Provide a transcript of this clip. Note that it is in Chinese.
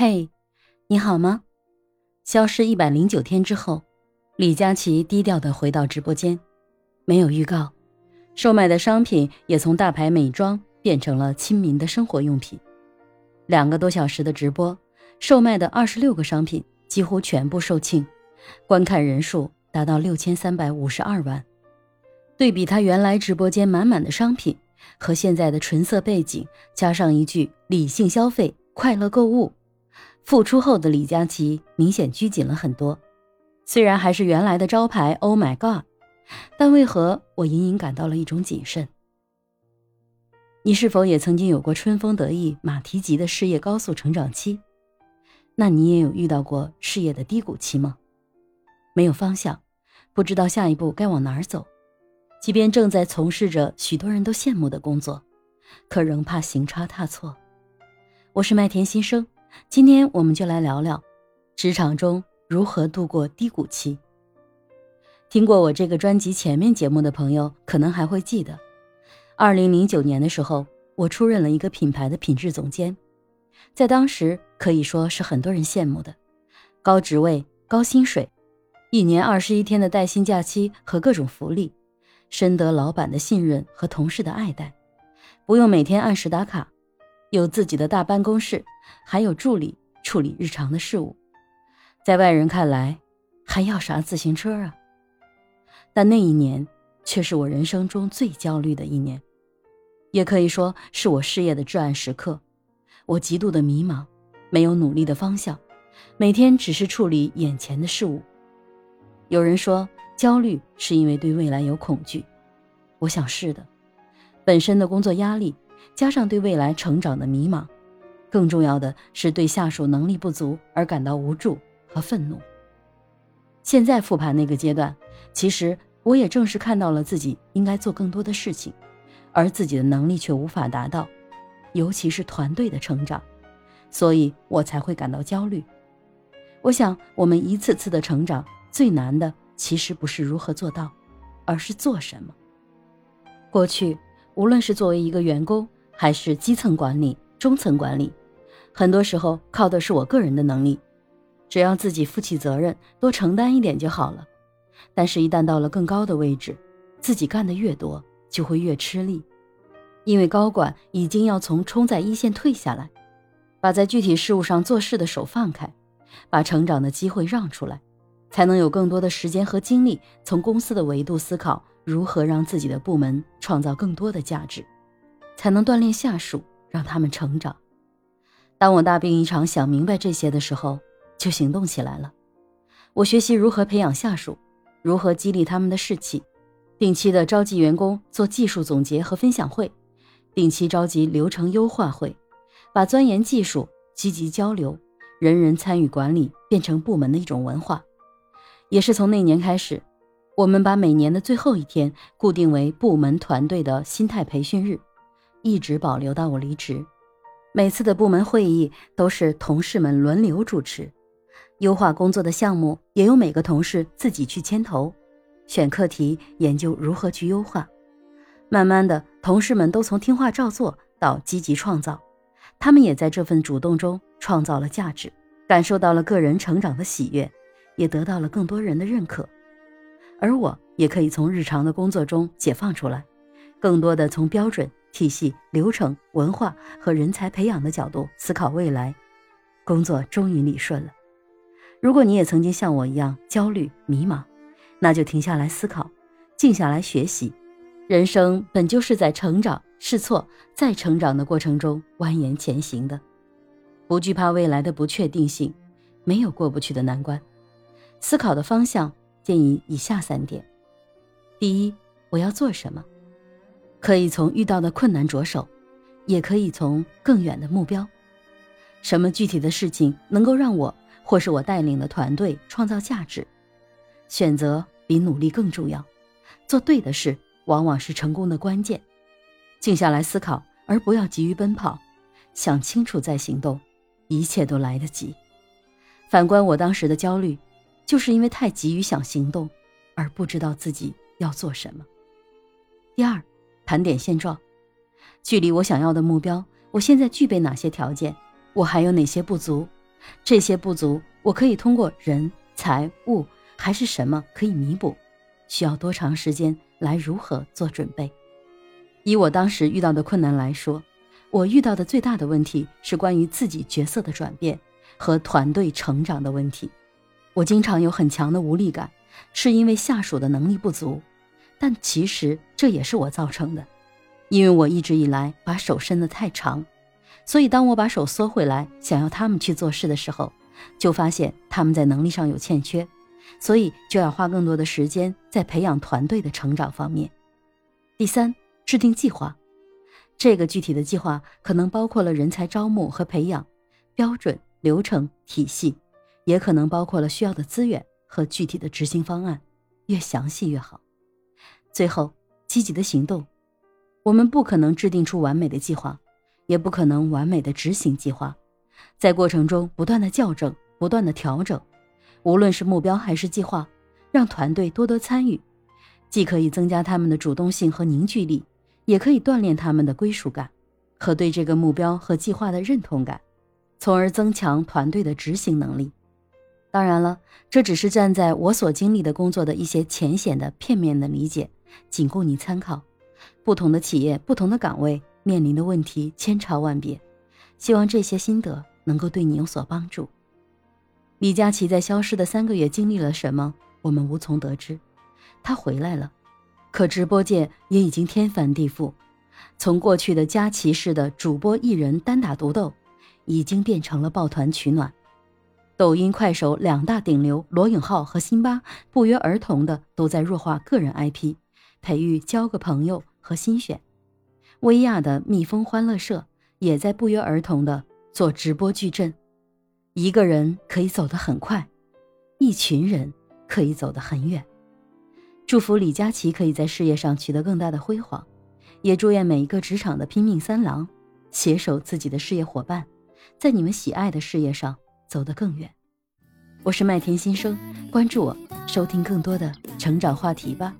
嘿，你好吗？消失一百零九天之后，李佳琦低调的回到直播间，没有预告，售卖的商品也从大牌美妆变成了亲民的生活用品。两个多小时的直播，售卖的二十六个商品几乎全部售罄，观看人数达到六千三百五十二万。对比他原来直播间满满的商品和现在的纯色背景，加上一句理性消费、快乐购物。复出后的李佳琦明显拘谨了很多，虽然还是原来的招牌 “Oh my God”，但为何我隐隐感到了一种谨慎？你是否也曾经有过春风得意马蹄疾的事业高速成长期？那你也有遇到过事业的低谷期吗？没有方向，不知道下一步该往哪儿走，即便正在从事着许多人都羡慕的工作，可仍怕行差踏错。我是麦田新生。今天我们就来聊聊职场中如何度过低谷期。听过我这个专辑前面节目的朋友，可能还会记得，二零零九年的时候，我出任了一个品牌的品质总监，在当时可以说是很多人羡慕的，高职位、高薪水，一年二十一天的带薪假期和各种福利，深得老板的信任和同事的爱戴，不用每天按时打卡。有自己的大办公室，还有助理处理日常的事务，在外人看来，还要啥自行车啊？但那一年却是我人生中最焦虑的一年，也可以说是我事业的至暗时刻。我极度的迷茫，没有努力的方向，每天只是处理眼前的事物。有人说焦虑是因为对未来有恐惧，我想是的，本身的工作压力。加上对未来成长的迷茫，更重要的是对下属能力不足而感到无助和愤怒。现在复盘那个阶段，其实我也正是看到了自己应该做更多的事情，而自己的能力却无法达到，尤其是团队的成长，所以我才会感到焦虑。我想，我们一次次的成长最难的，其实不是如何做到，而是做什么。过去，无论是作为一个员工，还是基层管理、中层管理，很多时候靠的是我个人的能力，只要自己负起责任，多承担一点就好了。但是，一旦到了更高的位置，自己干的越多，就会越吃力，因为高管已经要从冲在一线退下来，把在具体事务上做事的手放开，把成长的机会让出来，才能有更多的时间和精力从公司的维度思考如何让自己的部门创造更多的价值。才能锻炼下属，让他们成长。当我大病一场，想明白这些的时候，就行动起来了。我学习如何培养下属，如何激励他们的士气，定期的召集员工做技术总结和分享会，定期召集流程优化会，把钻研技术、积极交流、人人参与管理变成部门的一种文化。也是从那年开始，我们把每年的最后一天固定为部门团队的心态培训日。一直保留到我离职，每次的部门会议都是同事们轮流主持，优化工作的项目也由每个同事自己去牵头，选课题，研究如何去优化。慢慢的，同事们都从听话照做到积极创造，他们也在这份主动中创造了价值，感受到了个人成长的喜悦，也得到了更多人的认可。而我也可以从日常的工作中解放出来，更多的从标准。体系、流程、文化和人才培养的角度思考未来，工作终于理顺了。如果你也曾经像我一样焦虑迷茫，那就停下来思考，静下来学习。人生本就是在成长、试错、再成长的过程中蜿蜒前行的，不惧怕未来的不确定性，没有过不去的难关。思考的方向建议以下三点：第一，我要做什么？可以从遇到的困难着手，也可以从更远的目标。什么具体的事情能够让我或是我带领的团队创造价值？选择比努力更重要。做对的事往往是成功的关键。静下来思考，而不要急于奔跑，想清楚再行动，一切都来得及。反观我当时的焦虑，就是因为太急于想行动，而不知道自己要做什么。第二。盘点现状，距离我想要的目标，我现在具备哪些条件？我还有哪些不足？这些不足，我可以通过人、财物还是什么可以弥补？需要多长时间来如何做准备？以我当时遇到的困难来说，我遇到的最大的问题是关于自己角色的转变和团队成长的问题。我经常有很强的无力感，是因为下属的能力不足，但其实这也是我造成的，因为我一直以来把手伸得太长。所以，当我把手缩回来，想要他们去做事的时候，就发现他们在能力上有欠缺，所以就要花更多的时间在培养团队的成长方面。第三，制定计划，这个具体的计划可能包括了人才招募和培养标准、流程、体系，也可能包括了需要的资源和具体的执行方案，越详细越好。最后，积极的行动，我们不可能制定出完美的计划。也不可能完美的执行计划，在过程中不断的校正、不断的调整，无论是目标还是计划，让团队多多参与，既可以增加他们的主动性和凝聚力，也可以锻炼他们的归属感和对这个目标和计划的认同感，从而增强团队的执行能力。当然了，这只是站在我所经历的工作的一些浅显的、片面的理解，仅供你参考。不同的企业、不同的岗位。面临的问题千差万别，希望这些心得能够对你有所帮助。李佳琦在消失的三个月经历了什么，我们无从得知。他回来了，可直播界也已经天翻地覆，从过去的佳琦式的主播艺人单打独斗，已经变成了抱团取暖。抖音、快手两大顶流罗永浩和辛巴不约而同的都在弱化个人 IP，培育交个朋友和新选。薇娅的蜜蜂欢乐社也在不约而同的做直播矩阵，一个人可以走得很快，一群人可以走得很远。祝福李佳琦可以在事业上取得更大的辉煌，也祝愿每一个职场的拼命三郎携手自己的事业伙伴，在你们喜爱的事业上走得更远。我是麦田新生，关注我，收听更多的成长话题吧。